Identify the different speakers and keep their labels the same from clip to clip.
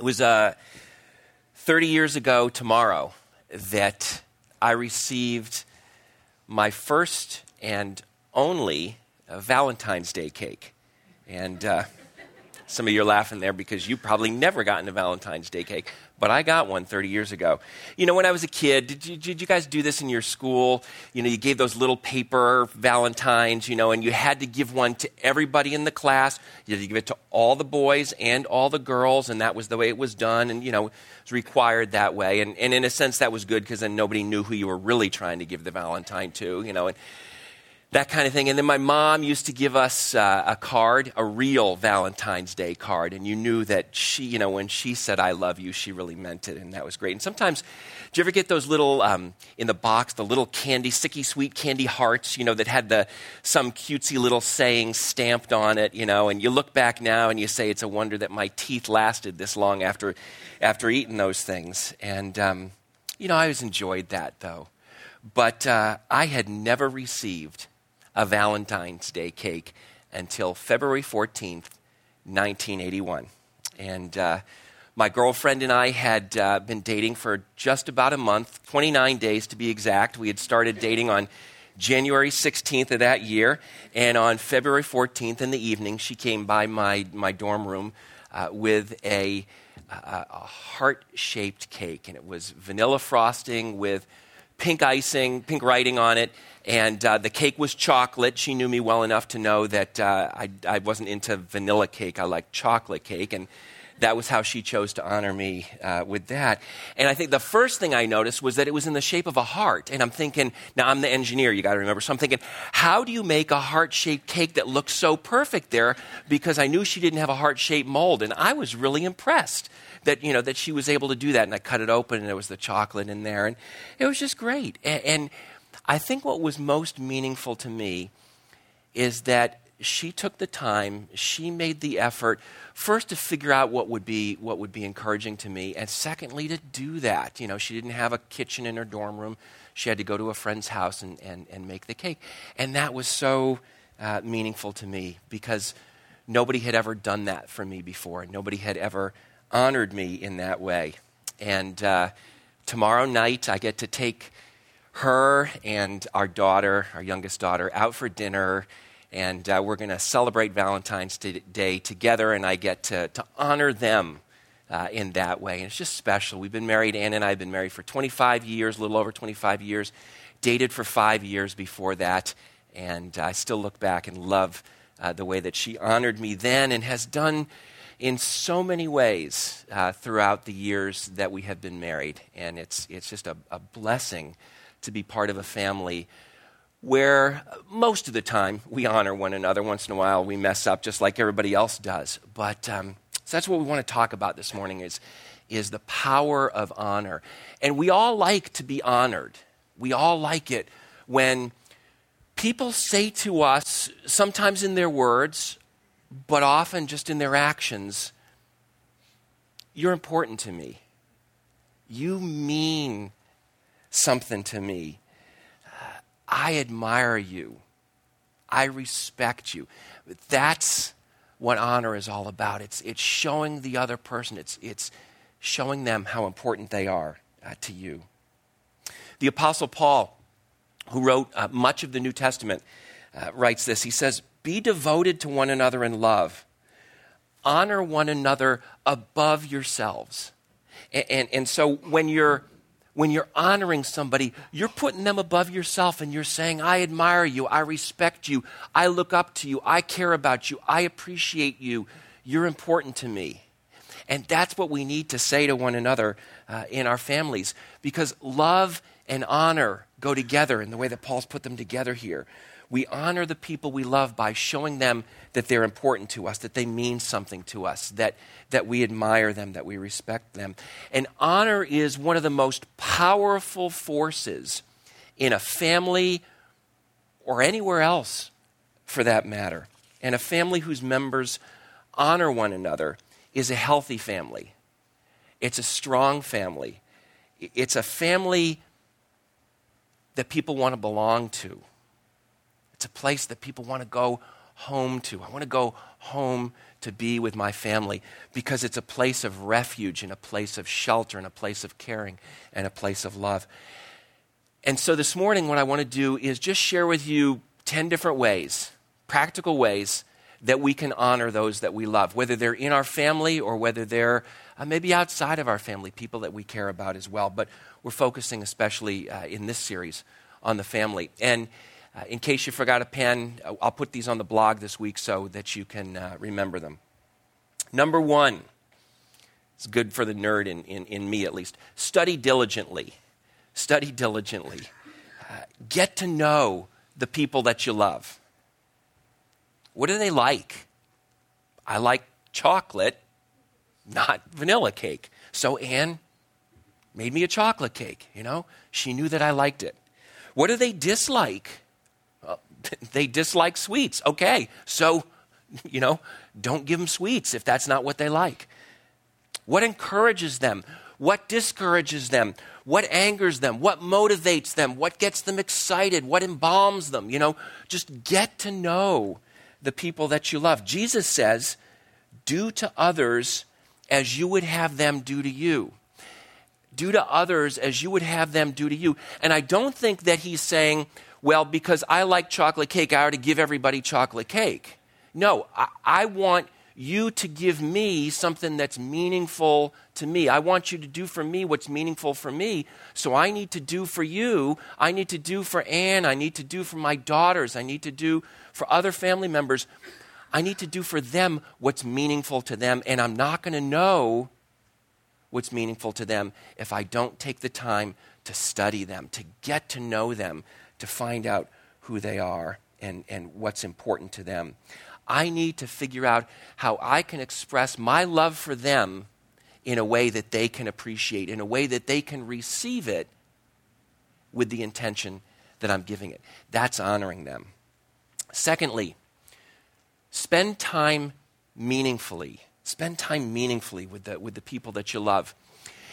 Speaker 1: It was uh, 30 years ago tomorrow that I received my first and only uh, Valentine's Day cake. And uh, some of you are laughing there because you've probably never gotten a Valentine's Day cake but I got one 30 years ago. You know, when I was a kid, did you, did you, guys do this in your school? You know, you gave those little paper Valentines, you know, and you had to give one to everybody in the class. You had to give it to all the boys and all the girls, and that was the way it was done, and, you know, it was required that way. And, and in a sense, that was good because then nobody knew who you were really trying to give the Valentine to, you know. And, that kind of thing. And then my mom used to give us uh, a card, a real Valentine's Day card, and you knew that she, you know, when she said "I love you," she really meant it, and that was great. And sometimes, do you ever get those little um, in the box, the little candy, sticky sweet candy hearts, you know, that had the some cutesy little saying stamped on it, you know? And you look back now and you say, "It's a wonder that my teeth lasted this long after after eating those things." And um, you know, I always enjoyed that though. But uh, I had never received a Valentine's Day cake until February 14th, 1981. And uh, my girlfriend and I had uh, been dating for just about a month, 29 days to be exact. We had started dating on January 16th of that year, and on February 14th in the evening, she came by my, my dorm room uh, with a, a, a heart shaped cake, and it was vanilla frosting with pink icing, pink writing on it, and uh, the cake was chocolate. She knew me well enough to know that uh, I, I, wasn't into vanilla cake. I liked chocolate cake. And that was how she chose to honor me uh, with that. And I think the first thing I noticed was that it was in the shape of a heart. And I'm thinking, now I'm the engineer, you got to remember. So I'm thinking, how do you make a heart shaped cake that looks so perfect there? Because I knew she didn't have a heart shaped mold. And I was really impressed that, you know, that she was able to do that. And I cut it open and there was the chocolate in there. And it was just great. and, and I think what was most meaningful to me is that she took the time, she made the effort, first to figure out what would be what would be encouraging to me, and secondly to do that. You know, she didn't have a kitchen in her dorm room. She had to go to a friend's house and, and, and make the cake. And that was so uh, meaningful to me because nobody had ever done that for me before. Nobody had ever honored me in that way. And uh, tomorrow night, I get to take her and our daughter, our youngest daughter, out for dinner. And uh, we're going to celebrate Valentine's Day together, and I get to, to honor them uh, in that way. And it's just special. We've been married, Ann and I have been married for 25 years, a little over 25 years, dated for five years before that. And I still look back and love uh, the way that she honored me then and has done in so many ways uh, throughout the years that we have been married. And it's, it's just a, a blessing to be part of a family where most of the time we honor one another. Once in a while we mess up just like everybody else does. But um, so that's what we want to talk about this morning is, is the power of honor. And we all like to be honored. We all like it when people say to us, sometimes in their words, but often just in their actions, You're important to me. You mean something to me. I admire you. I respect you. That's what honor is all about. It's, it's showing the other person, it's, it's showing them how important they are uh, to you. The Apostle Paul, who wrote uh, much of the New Testament, uh, writes this. He says, Be devoted to one another in love, honor one another above yourselves. And, and, and so when you're when you're honoring somebody, you're putting them above yourself and you're saying, I admire you, I respect you, I look up to you, I care about you, I appreciate you, you're important to me. And that's what we need to say to one another uh, in our families because love and honor go together in the way that Paul's put them together here. We honor the people we love by showing them that they're important to us, that they mean something to us, that, that we admire them, that we respect them. And honor is one of the most powerful forces in a family or anywhere else for that matter. And a family whose members honor one another is a healthy family. It's a strong family. It's a family that people want to belong to. It's a place that people want to go home to. I want to go home to be with my family because it's a place of refuge and a place of shelter and a place of caring and a place of love. And so this morning, what I want to do is just share with you 10 different ways, practical ways, that we can honor those that we love, whether they're in our family or whether they're uh, maybe outside of our family, people that we care about as well. But we're focusing especially uh, in this series on the family. And uh, in case you forgot a pen, uh, I'll put these on the blog this week so that you can uh, remember them. Number one, it's good for the nerd in, in, in me at least. Study diligently. Study diligently. Uh, get to know the people that you love. What do they like? I like chocolate, not vanilla cake. So Anne made me a chocolate cake, you know? She knew that I liked it. What do they dislike? They dislike sweets. Okay, so, you know, don't give them sweets if that's not what they like. What encourages them? What discourages them? What angers them? What motivates them? What gets them excited? What embalms them? You know, just get to know the people that you love. Jesus says, Do to others as you would have them do to you. Do to others as you would have them do to you. And I don't think that he's saying, Well, because I like chocolate cake, I ought to give everybody chocolate cake. No, I, I want you to give me something that's meaningful to me. I want you to do for me what's meaningful for me. So I need to do for you. I need to do for Anne. I need to do for my daughters. I need to do for other family members. I need to do for them what's meaningful to them. And I'm not going to know what's meaningful to them if I don't take the time to study them, to get to know them, to find out who they are and, and what's important to them. I need to figure out how I can express my love for them in a way that they can appreciate, in a way that they can receive it with the intention that I'm giving it. That's honoring them. Secondly, spend time meaningfully. Spend time meaningfully with the, with the people that you love.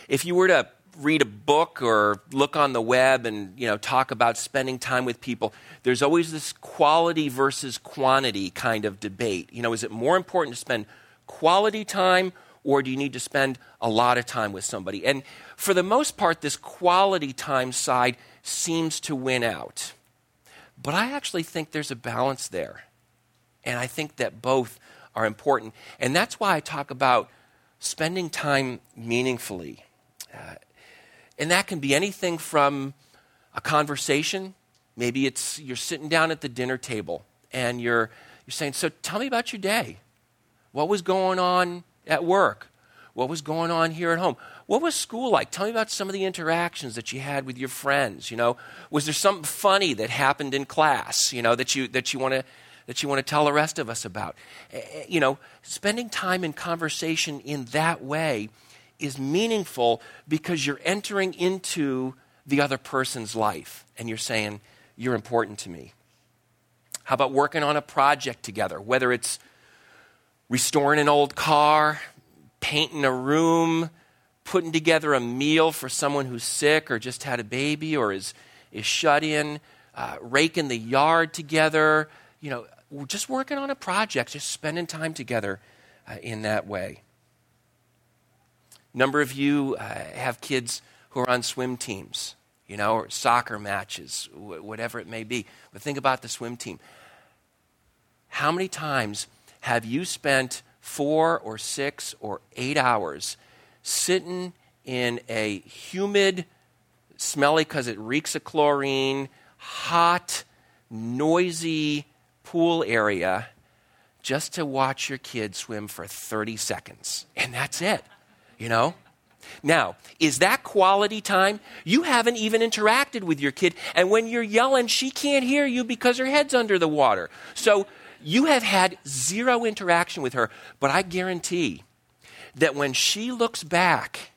Speaker 1: If you were to read a book or look on the web and you know talk about spending time with people there's always this quality versus quantity kind of debate. You know is it more important to spend quality time or do you need to spend a lot of time with somebody? And for the most part this quality time side seems to win out. But i actually think there's a balance there. And i think that both are important. And that's why i talk about spending time meaningfully. Uh, and that can be anything from a conversation. Maybe it's you're sitting down at the dinner table and you're, you're saying, So tell me about your day. What was going on at work? What was going on here at home? What was school like? Tell me about some of the interactions that you had with your friends. You know, was there something funny that happened in class? You know, that you that you want to that you want to tell the rest of us about. You know, spending time in conversation in that way is meaningful because you're entering into the other person's life and you're saying, You're important to me. How about working on a project together, whether it's restoring an old car, painting a room, putting together a meal for someone who's sick or just had a baby or is, is shut in, uh, raking the yard together, you know, just working on a project, just spending time together uh, in that way number of you uh, have kids who are on swim teams, you know, or soccer matches, wh- whatever it may be. But think about the swim team. How many times have you spent four or six or eight hours sitting in a humid, smelly because it reeks of chlorine, hot, noisy pool area just to watch your kid swim for 30 seconds? And that's it you know? Now, is that quality time? You haven't even interacted with your kid, and when you're yelling, she can't hear you because her head's under the water. So you have had zero interaction with her, but I guarantee that when she looks back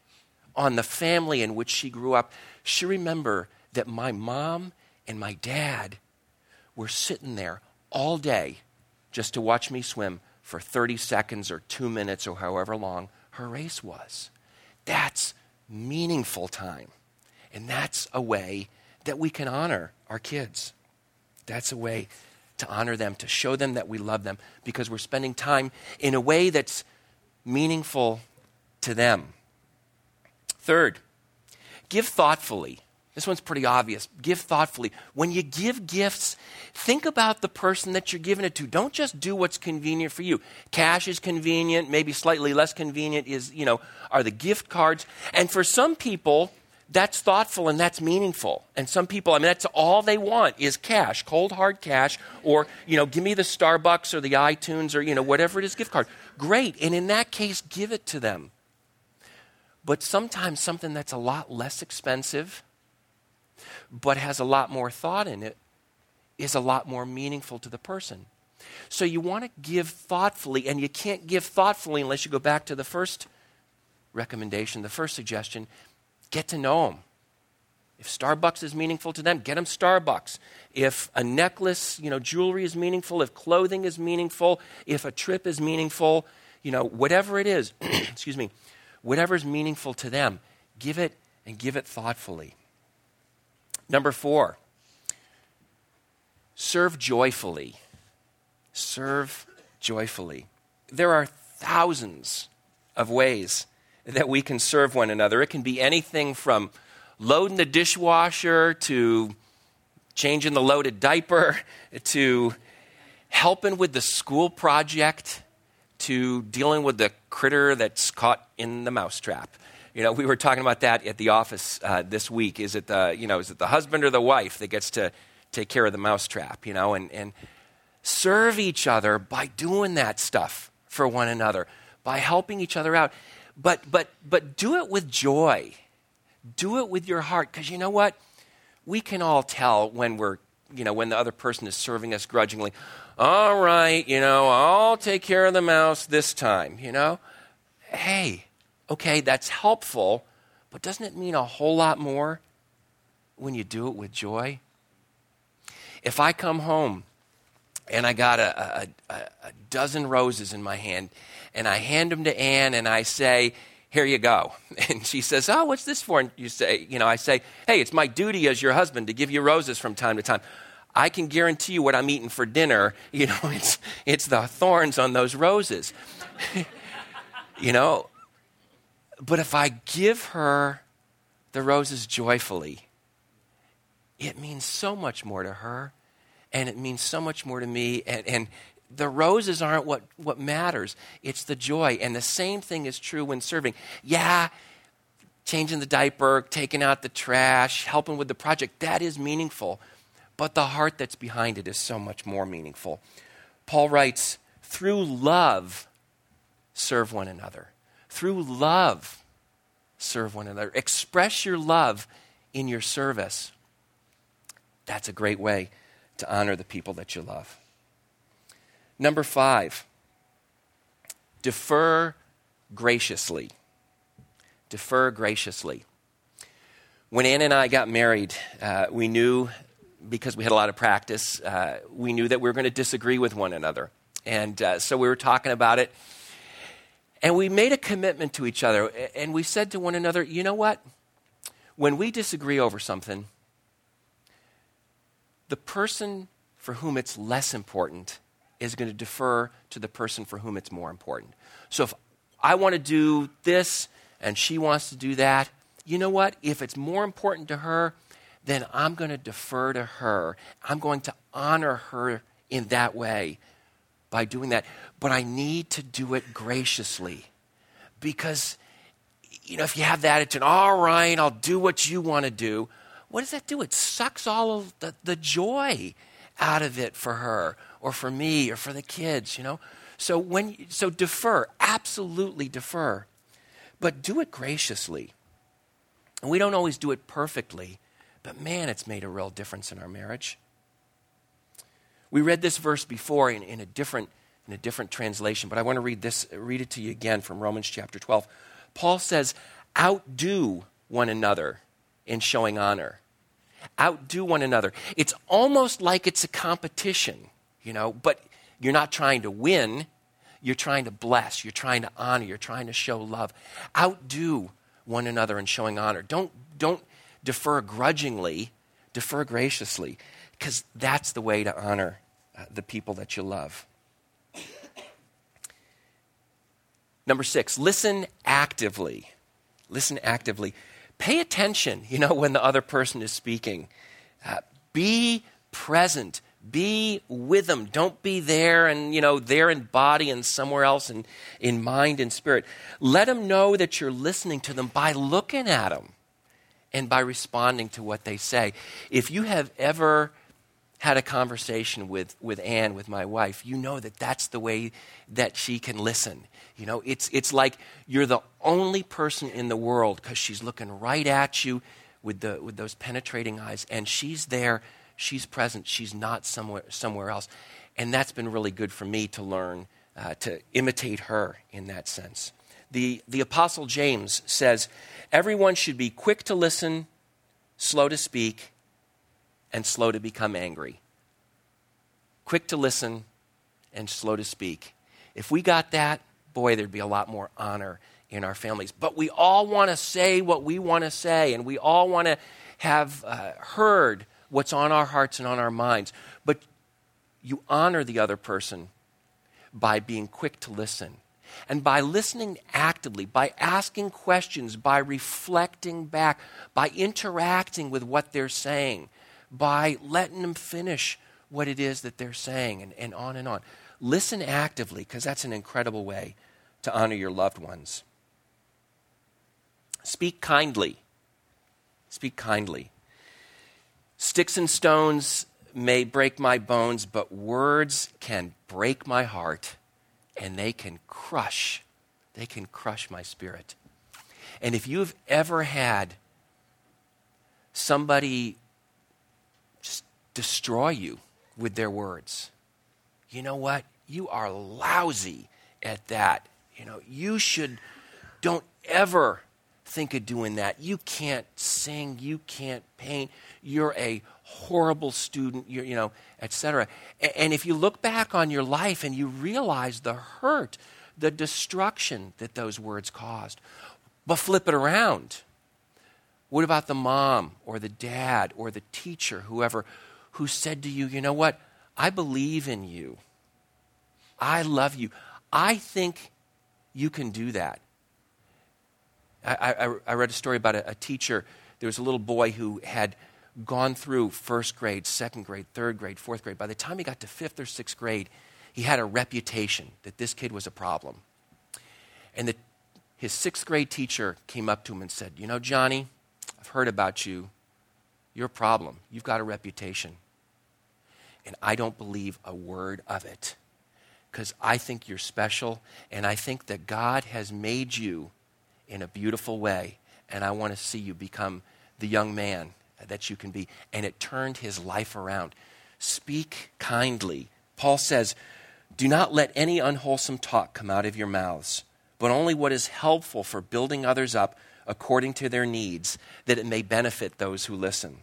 Speaker 1: on the family in which she grew up, she remember that my mom and my dad were sitting there all day just to watch me swim for 30 seconds or 2 minutes or however long her race was. That's meaningful time. And that's a way that we can honor our kids. That's a way to honor them, to show them that we love them, because we're spending time in a way that's meaningful to them. Third, give thoughtfully. This one's pretty obvious. Give thoughtfully. When you give gifts, think about the person that you're giving it to. Don't just do what's convenient for you. Cash is convenient, maybe slightly less convenient is, you know, are the gift cards. And for some people, that's thoughtful and that's meaningful. And some people, I mean, that's all they want is cash, cold hard cash, or, you know, give me the Starbucks or the iTunes or, you know, whatever it is, gift card. Great. And in that case, give it to them. But sometimes something that's a lot less expensive, but has a lot more thought in it, is a lot more meaningful to the person. So you want to give thoughtfully, and you can't give thoughtfully unless you go back to the first recommendation, the first suggestion get to know them. If Starbucks is meaningful to them, get them Starbucks. If a necklace, you know, jewelry is meaningful, if clothing is meaningful, if a trip is meaningful, you know, whatever it is, excuse me, whatever is meaningful to them, give it and give it thoughtfully. Number four, serve joyfully. Serve joyfully. There are thousands of ways that we can serve one another. It can be anything from loading the dishwasher to changing the loaded diaper to helping with the school project to dealing with the critter that's caught in the mousetrap. You know, we were talking about that at the office uh, this week. Is it the you know is it the husband or the wife that gets to take care of the mousetrap? You know, and and serve each other by doing that stuff for one another, by helping each other out. But, but, but do it with joy. Do it with your heart. Because you know what? We can all tell when we're, you know, when the other person is serving us grudgingly. All right, you know, I'll take care of the mouse this time, you know? Hey, okay, that's helpful, but doesn't it mean a whole lot more when you do it with joy? If I come home and I got a, a, a, dozen roses in my hand, and I hand them to Anne, and I say, "Here you go." And she says, "Oh, what's this for?" And you say, "You know," I say, "Hey, it's my duty as your husband to give you roses from time to time." I can guarantee you what I'm eating for dinner. You know, it's it's the thorns on those roses. you know, but if I give her the roses joyfully, it means so much more to her and it means so much more to me. And, and the roses aren't what, what matters, it's the joy. And the same thing is true when serving. Yeah, changing the diaper, taking out the trash, helping with the project, that is meaningful. But the heart that's behind it is so much more meaningful. Paul writes, through love, serve one another. Through love, serve one another. Express your love in your service. That's a great way to honor the people that you love. Number five, defer graciously. Defer graciously. When Ann and I got married, uh, we knew, because we had a lot of practice, uh, we knew that we were going to disagree with one another. And uh, so we were talking about it. And we made a commitment to each other. And we said to one another, you know what? When we disagree over something, the person for whom it's less important is going to defer to the person for whom it's more important. So if I want to do this and she wants to do that, you know what? If it's more important to her, then I'm going to defer to her. I'm going to honor her in that way by doing that. But I need to do it graciously because, you know, if you have that attitude, all right, I'll do what you want to do, what does that do? It sucks all of the, the joy out of it for her or for me or for the kids, you know? So when so defer, absolutely defer. But do it graciously. And we don't always do it perfectly, but man, it's made a real difference in our marriage. We read this verse before in, in a different in a different translation, but I want to read this read it to you again from Romans chapter 12. Paul says, "Outdo one another in showing honor. Outdo one another. It's almost like it's a competition, you know, but you're not trying to win. You're trying to bless. You're trying to honor. You're trying to show love. Outdo one another in showing honor. Don't, don't defer grudgingly, defer graciously, because that's the way to honor uh, the people that you love. Number six, listen actively. Listen actively. Pay attention, you know, when the other person is speaking. Uh, be present. Be with them. Don't be there and, you know, there in body and somewhere else in, in mind and spirit. Let them know that you're listening to them by looking at them and by responding to what they say. If you have ever had a conversation with, with Anne, with my wife, you know that that's the way that she can listen. You know, it's, it's like you're the only person in the world because she's looking right at you with, the, with those penetrating eyes, and she's there, she's present, she's not somewhere, somewhere else. And that's been really good for me to learn uh, to imitate her in that sense. The, the Apostle James says, Everyone should be quick to listen, slow to speak, and slow to become angry. Quick to listen and slow to speak. If we got that, boy, there'd be a lot more honor in our families. But we all want to say what we want to say, and we all want to have uh, heard what's on our hearts and on our minds. But you honor the other person by being quick to listen. And by listening actively, by asking questions, by reflecting back, by interacting with what they're saying, by letting them finish what it is that they're saying, and, and on and on. Listen actively, because that's an incredible way to honor your loved ones. Speak kindly. Speak kindly. Sticks and stones may break my bones, but words can break my heart and they can crush, they can crush my spirit. And if you've ever had somebody destroy you with their words, you know what? You are lousy at that. You know, you should, don't ever think of doing that. You can't sing, you can't paint, you're a horrible student, you're, you know, etc. And, and if you look back on your life and you realize the hurt, the destruction that those words caused, but flip it around. What about the mom or the dad or the teacher, whoever, who said to you, you know what? I believe in you. I love you. I think you can do that. I, I, I read a story about a, a teacher. There was a little boy who had gone through first grade, second grade, third grade, fourth grade. By the time he got to fifth or sixth grade, he had a reputation that this kid was a problem. And the, his sixth grade teacher came up to him and said, You know, Johnny, I've heard about you. You're a problem. You've got a reputation. And I don't believe a word of it because I think you're special and I think that God has made you in a beautiful way. And I want to see you become the young man that you can be. And it turned his life around. Speak kindly. Paul says, Do not let any unwholesome talk come out of your mouths, but only what is helpful for building others up according to their needs, that it may benefit those who listen.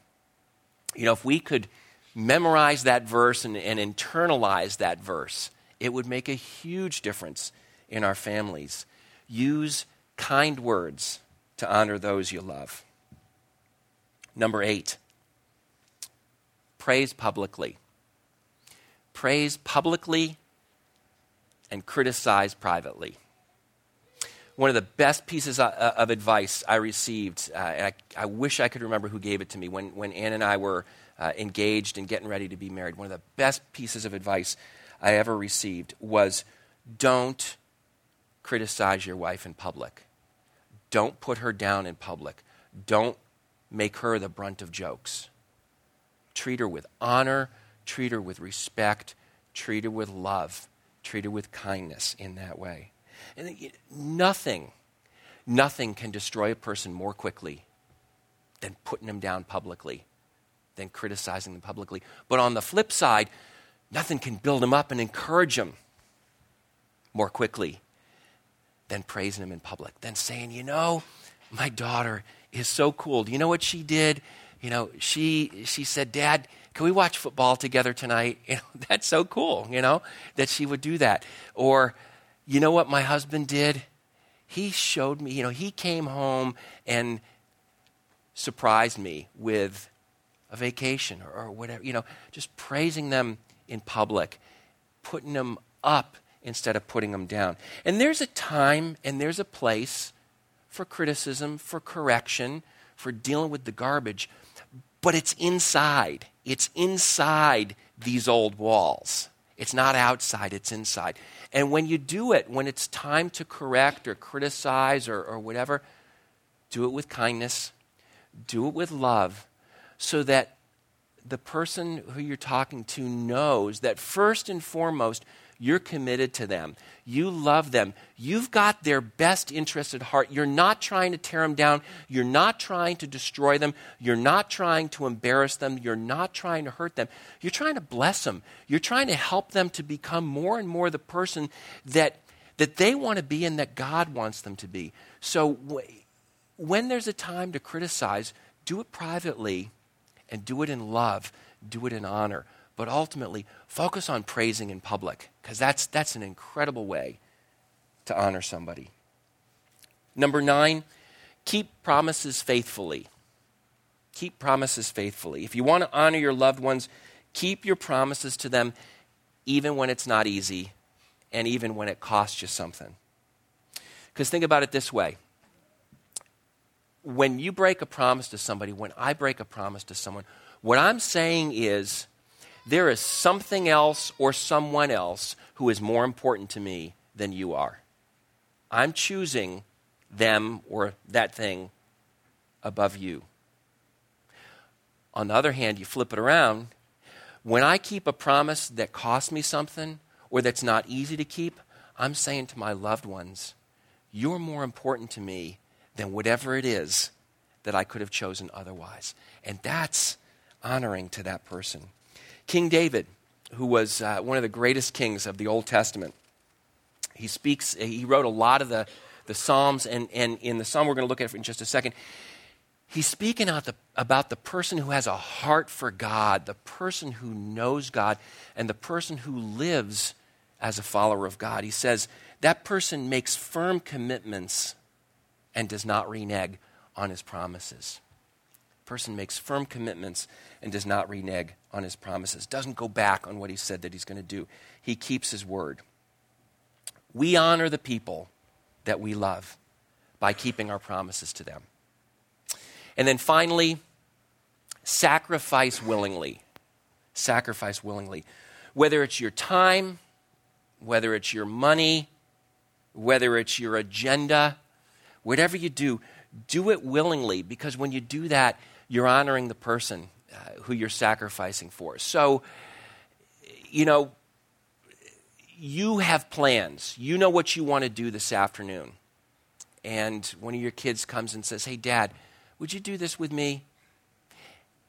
Speaker 1: You know, if we could memorize that verse and, and internalize that verse, it would make a huge difference in our families. Use kind words to honor those you love. Number eight, praise publicly. Praise publicly and criticize privately. One of the best pieces of advice I received, uh, and I, I, wish I could remember who gave it to me when, when Ann and I were uh, engaged and getting ready to be married. One of the best pieces of advice I ever received was don't criticize your wife in public. Don't put her down in public. Don't make her the brunt of jokes. Treat her with honor, treat her with respect, treat her with love, treat her with kindness in that way. And nothing, nothing can destroy a person more quickly than putting them down publicly, than criticizing them publicly. But on the flip side, nothing can build them up and encourage them more quickly than praising them in public, than saying, you know, my daughter is so cool. Do you know what she did? You know, she she said, "Dad, can we watch football together tonight?" You know, that's so cool. You know that she would do that. Or, you know what my husband did? He showed me. You know, he came home and surprised me with a vacation or, or whatever. You know, just praising them in public, putting them up instead of putting them down. And there's a time and there's a place for criticism, for correction, for dealing with the garbage, but it's inside. It's inside these old walls. It's not outside, it's inside. And when you do it, when it's time to correct or criticize or, or whatever, do it with kindness, do it with love, so that the person who you're talking to knows that first and foremost, you're committed to them. You love them. You've got their best interest at heart. You're not trying to tear them down. You're not trying to destroy them. You're not trying to embarrass them. You're not trying to hurt them. You're trying to bless them. You're trying to help them to become more and more the person that, that they want to be and that God wants them to be. So w- when there's a time to criticize, do it privately and do it in love, do it in honor but ultimately focus on praising in public because that's, that's an incredible way to honor somebody. Number nine, keep promises faithfully. Keep promises faithfully. If you want to honor your loved ones, keep your promises to them even when it's not easy and even when it costs you something. Because think about it this way when you break a promise to somebody, when I break a promise to someone, what I'm saying is, there is something else or someone else who is more important to me than you are. I'm choosing them or that thing above you. On the other hand, you flip it around. When I keep a promise that costs me something or that's not easy to keep, I'm saying to my loved ones, you're more important to me than whatever it is that I could have chosen otherwise. And that's honoring to that person. King David, who was uh, one of the greatest kings of the Old Testament, he speaks, he wrote a lot of the, the Psalms, and, and in the Psalm we're going to look at in just a second, he's speaking out the, about the person who has a heart for God, the person who knows God, and the person who lives as a follower of God. He says, that person makes firm commitments and does not renege on his promises person makes firm commitments and does not renege on his promises, doesn't go back on what he said that he's going to do. He keeps his word. We honor the people that we love by keeping our promises to them. And then finally, sacrifice willingly. Sacrifice willingly. Whether it's your time, whether it's your money, whether it's your agenda, whatever you do, do it willingly because when you do that, you're honoring the person uh, who you're sacrificing for. So, you know, you have plans. You know what you want to do this afternoon. And one of your kids comes and says, Hey, Dad, would you do this with me?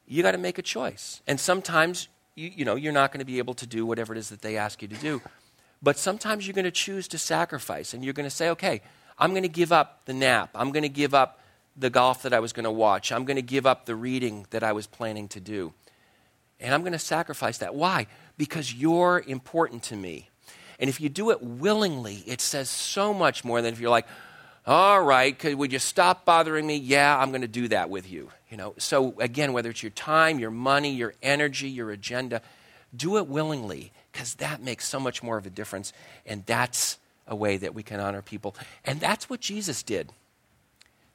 Speaker 1: You got to make a choice. And sometimes, you, you know, you're not going to be able to do whatever it is that they ask you to do. But sometimes you're going to choose to sacrifice and you're going to say, okay, I'm going to give up the nap. I'm going to give up the golf that I was going to watch. I'm going to give up the reading that I was planning to do. And I'm going to sacrifice that. Why? Because you're important to me. And if you do it willingly, it says so much more than if you're like, all right, could, would you stop bothering me? Yeah, I'm going to do that with you. You know, so again, whether it's your time, your money, your energy, your agenda, do it willingly because that makes so much more of a difference. And that's a way that we can honor people. And that's what Jesus did.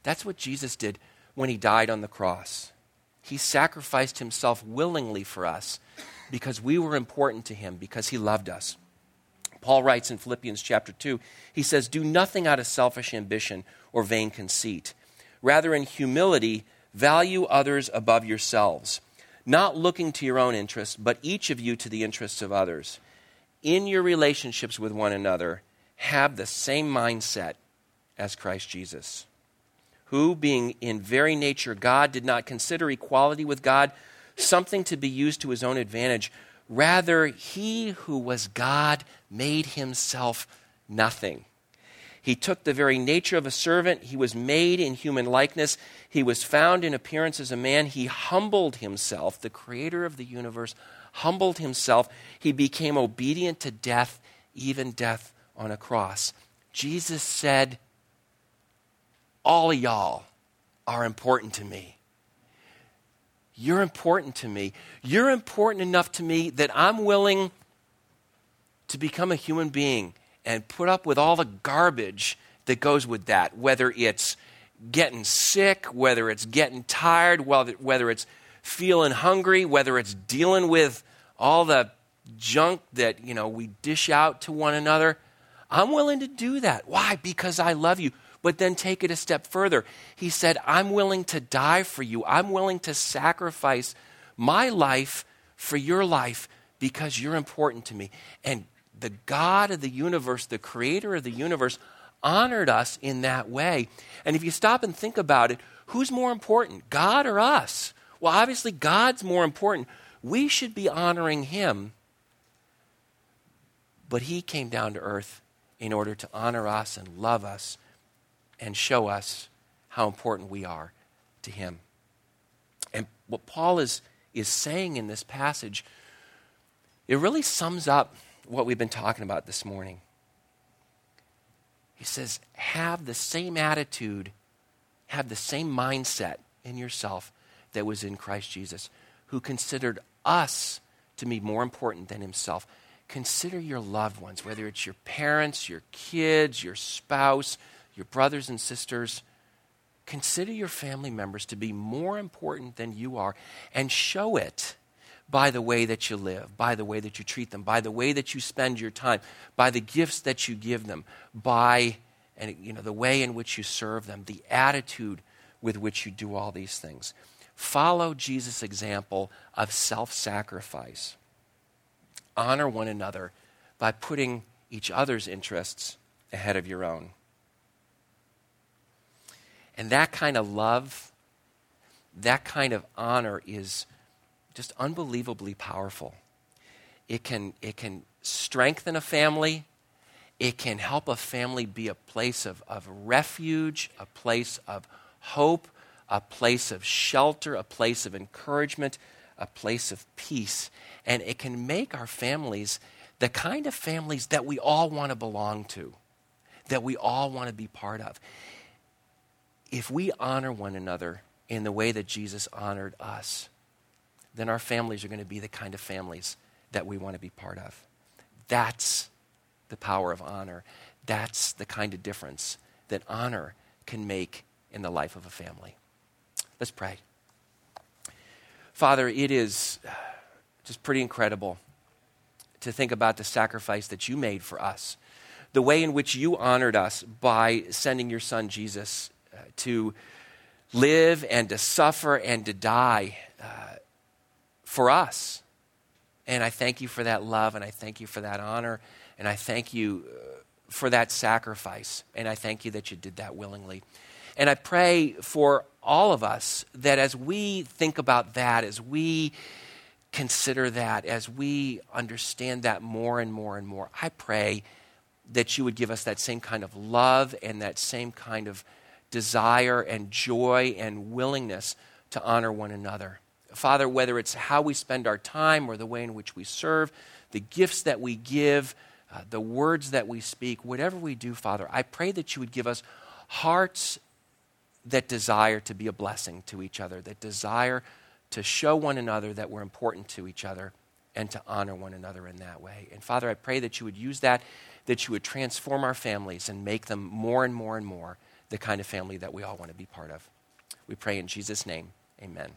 Speaker 1: That's what Jesus did when he died on the cross. He sacrificed himself willingly for us because we were important to him, because he loved us. Paul writes in Philippians chapter 2, he says, Do nothing out of selfish ambition or vain conceit. Rather, in humility, value others above yourselves, not looking to your own interests, but each of you to the interests of others. In your relationships with one another, have the same mindset as Christ Jesus who, being in very nature God, did not consider equality with God something to be used to his own advantage. Rather, he who was God made himself nothing. He took the very nature of a servant. He was made in human likeness. He was found in appearance as a man. He humbled himself, the creator of the universe, humbled himself. He became obedient to death, even death on a cross. Jesus said, all of y'all are important to me. You're important to me. You're important enough to me that I'm willing to become a human being and put up with all the garbage that goes with that, whether it's getting sick, whether it's getting tired, whether it's feeling hungry, whether it's dealing with all the junk that, you know, we dish out to one another. I'm willing to do that. Why? Because I love you. But then take it a step further. He said, I'm willing to die for you. I'm willing to sacrifice my life for your life because you're important to me. And the God of the universe, the creator of the universe, honored us in that way. And if you stop and think about it, who's more important, God or us? Well, obviously, God's more important. We should be honoring Him. But He came down to earth in order to honor us and love us and show us how important we are to Him. And what Paul is, is saying in this passage, it really sums up what we've been talking about this morning. He says, have the same attitude, have the same mindset in yourself that was in Christ Jesus, who considered us to be more important than himself. Consider your loved ones, whether it's your parents, your kids, your spouse, your brothers and sisters. Consider your family members to be more important than you are and show it by the way that you live, by the way that you treat them, by the way that you spend your time, by the gifts that you give them, by and you know the way in which you serve them, the attitude with which you do all these things. Follow Jesus' example of self-sacrifice. Honor one another by putting each other's interests ahead of your own. And that kind of love, that kind of honor is just unbelievably powerful. It can, it can strengthen a family. It can help a family be a place of, of refuge, a place of hope, a place of shelter, a place of encouragement, a place of peace. And it can make our families the kind of families that we all want to belong to, that we all want to be part of. If we honor one another in the way that Jesus honored us, then our families are going to be the kind of families that we want to be part of. That's the power of honor. That's the kind of difference that honor can make in the life of a family. Let's pray. Father, it is just pretty incredible to think about the sacrifice that you made for us, the way in which you honored us by sending your son Jesus uh, to live and to suffer and to die uh, for us. And I thank you for that love, and I thank you for that honor, and I thank you uh, for that sacrifice, and I thank you that you did that willingly. And I pray for all of us that as we think about that, as we consider that, as we understand that more and more and more, I pray that you would give us that same kind of love and that same kind of desire and joy and willingness to honor one another. Father, whether it's how we spend our time or the way in which we serve, the gifts that we give, uh, the words that we speak, whatever we do, Father, I pray that you would give us hearts that desire to be a blessing to each other, that desire to show one another that we're important to each other and to honor one another in that way. And Father, I pray that you would use that, that you would transform our families and make them more and more and more the kind of family that we all want to be part of. We pray in Jesus' name. Amen.